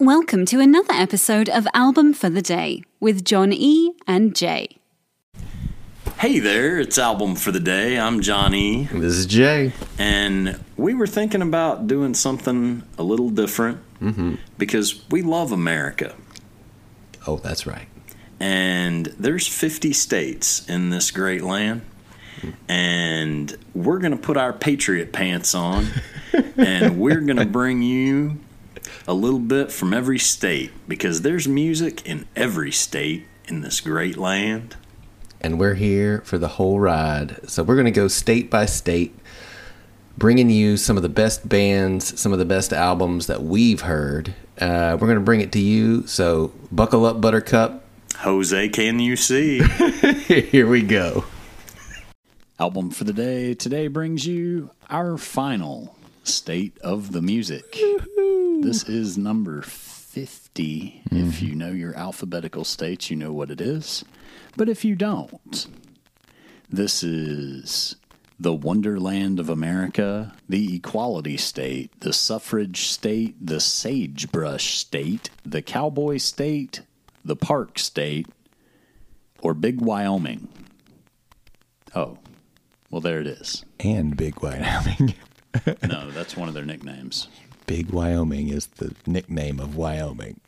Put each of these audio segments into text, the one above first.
Welcome to another episode of Album for the Day with John E. and Jay. Hey there, it's Album for the Day. I'm Johnny, This is Jay. and we were thinking about doing something a little different mm-hmm. because we love America. Oh, that's right. And there's 50 states in this great land. And we're going to put our patriot pants on and we're going to bring you a little bit from every state because there's music in every state in this great land. And we're here for the whole ride. So we're going to go state by state, bringing you some of the best bands, some of the best albums that we've heard. Uh, we're going to bring it to you. So buckle up, Buttercup. Jose, can you see? Here we go. Album for the day today brings you our final state of the music. This is number 50. If you know your alphabetical states, you know what it is. But if you don't, this is the Wonderland of America, the Equality State, the Suffrage State, the Sagebrush State, the Cowboy State, the Park State, or Big Wyoming. Oh, well, there it is. And Big Wyoming. No, that's one of their nicknames. Big Wyoming is the nickname of Wyoming.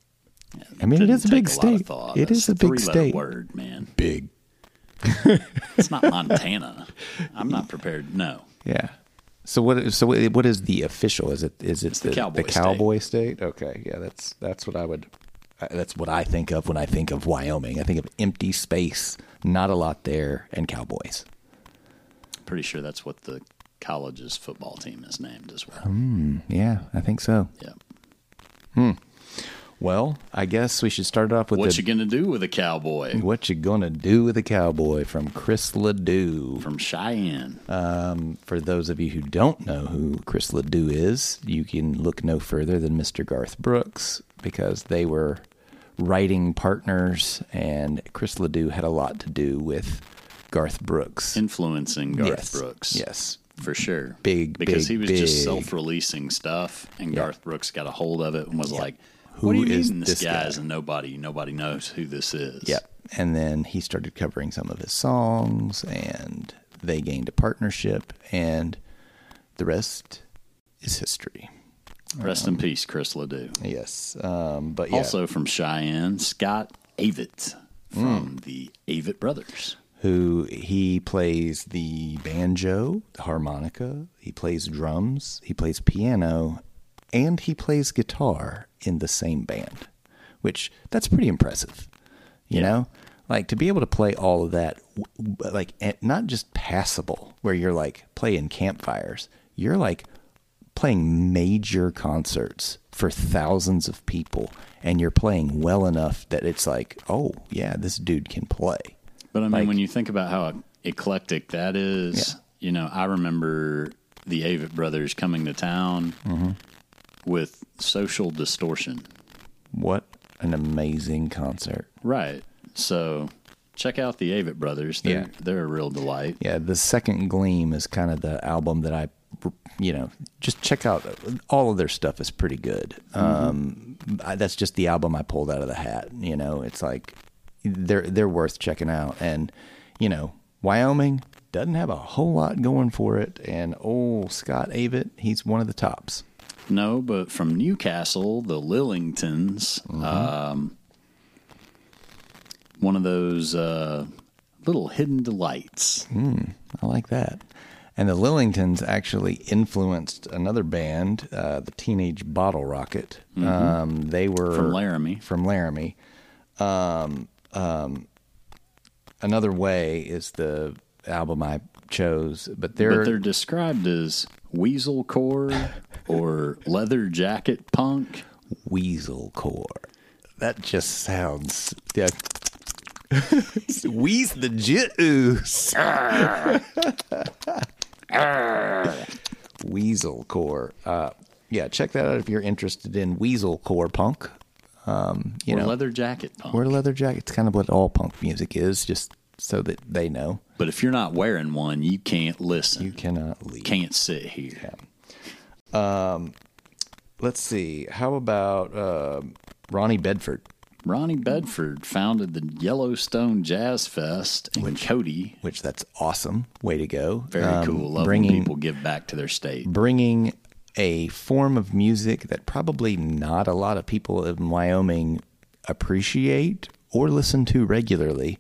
I mean, it is a big of state. It That's is a big state. Word, man. Big. It's not Montana. I'm not prepared. No, Yeah. So what? So what is the official? Is it is it the cowboy state. cowboy state? Okay, yeah, that's that's what I would. uh, That's what I think of when I think of Wyoming. I think of empty space, not a lot there, and cowboys. pretty sure that's what the college's football team is named as well. Yeah, I think so. Yeah. Well, I guess we should start off with What the, you gonna do with a cowboy what you gonna do with a cowboy from Chris Ledoux. from Cheyenne? Um, for those of you who don't know who Chris Ledoux is, you can look no further than Mr. Garth Brooks because they were writing partners, and Chris Ledoux had a lot to do with Garth Brooks. Influencing Garth yes. Brooks. Yes. For sure. Big, because big, he was just self releasing stuff and Garth Brooks got a hold of it and was like, Who What do you is mean this, this guy guy? is and nobody nobody knows who this is. Yep. And then he started covering some of his songs, and they gained a partnership, and the rest is history. Rest in peace, Chris Ledoux. Yes. Um, but yeah. Also from Cheyenne, Scott Avett from Mm. the Avett Brothers. Who he plays the banjo, the harmonica, he plays drums, he plays piano, and he plays guitar in the same band, which that's pretty impressive. You know, like to be able to play all of that, like not just passable, where you're like playing campfires, you're like playing major concerts for thousands of people, and you're playing well enough that it's like, oh yeah, this dude can play. But I mean, Like- when you think about how eclectic that is, Yeah. you know, I remember the Avett Brothers coming to town Mm-hmm. with Social Distortion. What an amazing concert. Right. So check out the Avett Brothers. They're, Yeah. they're a real delight. Yeah, the second Gleam is kind of the album that I, you know, just check out. All of their stuff is pretty good. Um, I, that's just the album I pulled out of the hat. You know, it's like they're they're worth checking out. And you know, Wyoming doesn't have a whole lot going for it. And old Scott Avett, he's one of the tops. No, but from Newcastle, the Lillingtons, Mm-hmm. um, one of those uh, little hidden delights. I like that. And the Lillingtons actually influenced another band, uh, the Teenage Bottle Rocket. Um, they were From Laramie. From Laramie. Um, um, another way is the album I chose, but they're, But they're described as weasel core or leather jacket punk. Weasel Core. That just sounds. Yeah. Wheeze the juice. Weasel Core. Uh, yeah, check that out if you're interested in Weasel Core punk. Um, you know, leather jacket punk. wear a leather jacket. It's kind of what all punk music is, just so that they know but if you're not wearing one, you can't listen. you cannot leave. can't sit here. Um let's see. How about uh, Ronnie Bedford, Ronnie Bedford founded the Yellowstone Jazz Fest in Cody. which that's awesome. Way to go. Very Um, cool. Love bringing people give back to their state. bringing a form of music that probably not a lot of people in Wyoming appreciate or listen to regularly.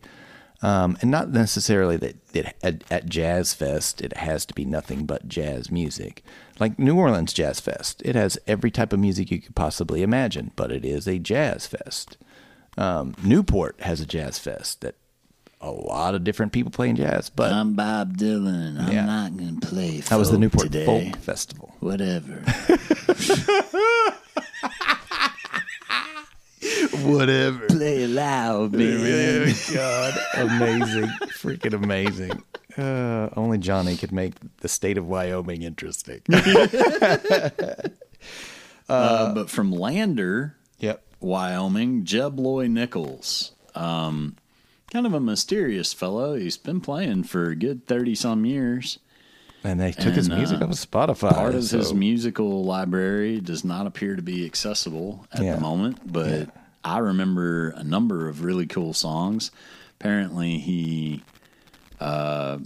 Um, and not necessarily that, at, at Jazz Fest it has to be nothing but jazz music. Like New Orleans Jazz Fest, it has every type of music you could possibly imagine, but it is a jazz fest. Um, Newport has a jazz fest that a lot of different people playing jazz, but I'm Bob Dylan. I'm Yeah. not going to play that was the Newport today. Folk Festival. Whatever. Whatever. play loud, man. God, amazing, freaking amazing. Uh, only Johnny could make the state of Wyoming interesting. Uh, but from Lander, yep. Wyoming, Jeb Loy Nichols. Um, kind of a mysterious fellow. He's been playing for a good 30 some years. And they took his music uh, off of Spotify. Part of his musical library does not appear to be accessible at Yeah. the moment, but I remember a number of really cool songs. Apparently, he uh,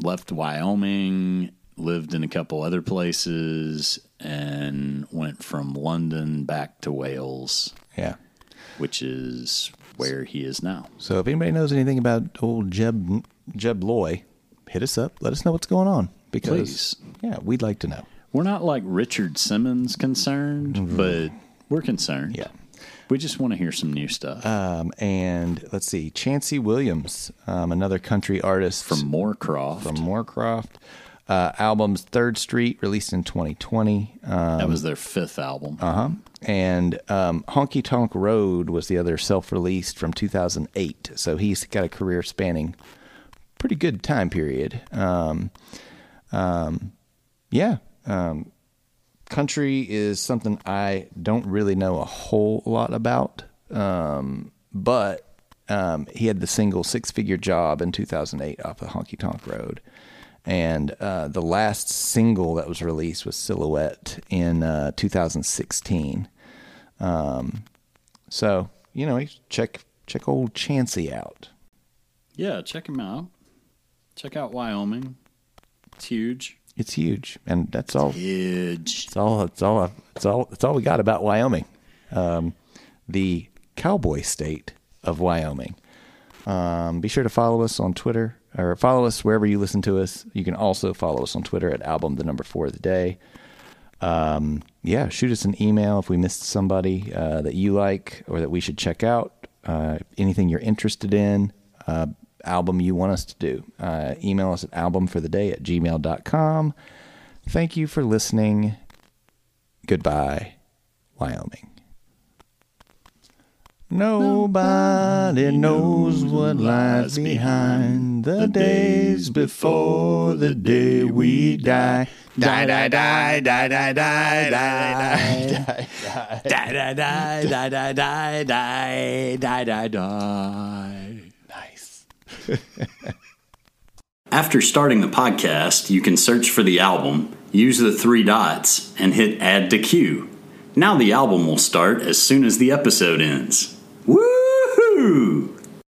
left Wyoming, lived in a couple other places, and went from London back to Wales, yeah. which is where he is now. So if anybody knows anything about old Jeb Jeb Loy, hit us up. Let us know what's going on because Please. yeah, we'd like to know. We're not like Richard Simmons concerned, but we're concerned. Yeah. We just want to hear some new stuff. Um, and let's see, Chancey Williams, um, another country artist from Moorcroft. from Moorcroft. Uh, albums Third Street released in 2020. Um, that was their fifth album. Uh-huh. And um, Honky Tonk Road was the other self-released from 2008. So he's got a career spanning pretty good time period. Um, um, yeah. Um, country is something I don't really know a whole lot about. Um, but um, he had the single Six Figure Job in 2008 off of Honky Tonk Road. And uh, the last single that was released was Silhouette in uh, 2016. Um, so, you know, check check old Chancey out. yeah, check him out. Check out Wyoming. It's huge. It's huge, and that's all. Huge. It's all. It's all. It's all. It's all we got about Wyoming, um, the cowboy state of Wyoming. Um, be sure to follow us on Twitter or follow us wherever you listen to us. You can also follow us on Twitter at album the number four of the day. Um, yeah, shoot us an email if we missed somebody uh, that you like or that we should check out. Uh, anything you're interested in, uh, album you want us to do. Uh, email us at albumfortheday at gmail.com. Thank you for listening. Goodbye, Wyoming. Nobody knows what lies behind the days before the day we die. Die, die, die, die, die, die, die, die, Die, die, die, die, die, die, die, die, die, die. Nice. After starting the podcast, you can search for the album, use the three dots, and hit add to queue. Now the album will start as soon as the episode ends. Woohoo!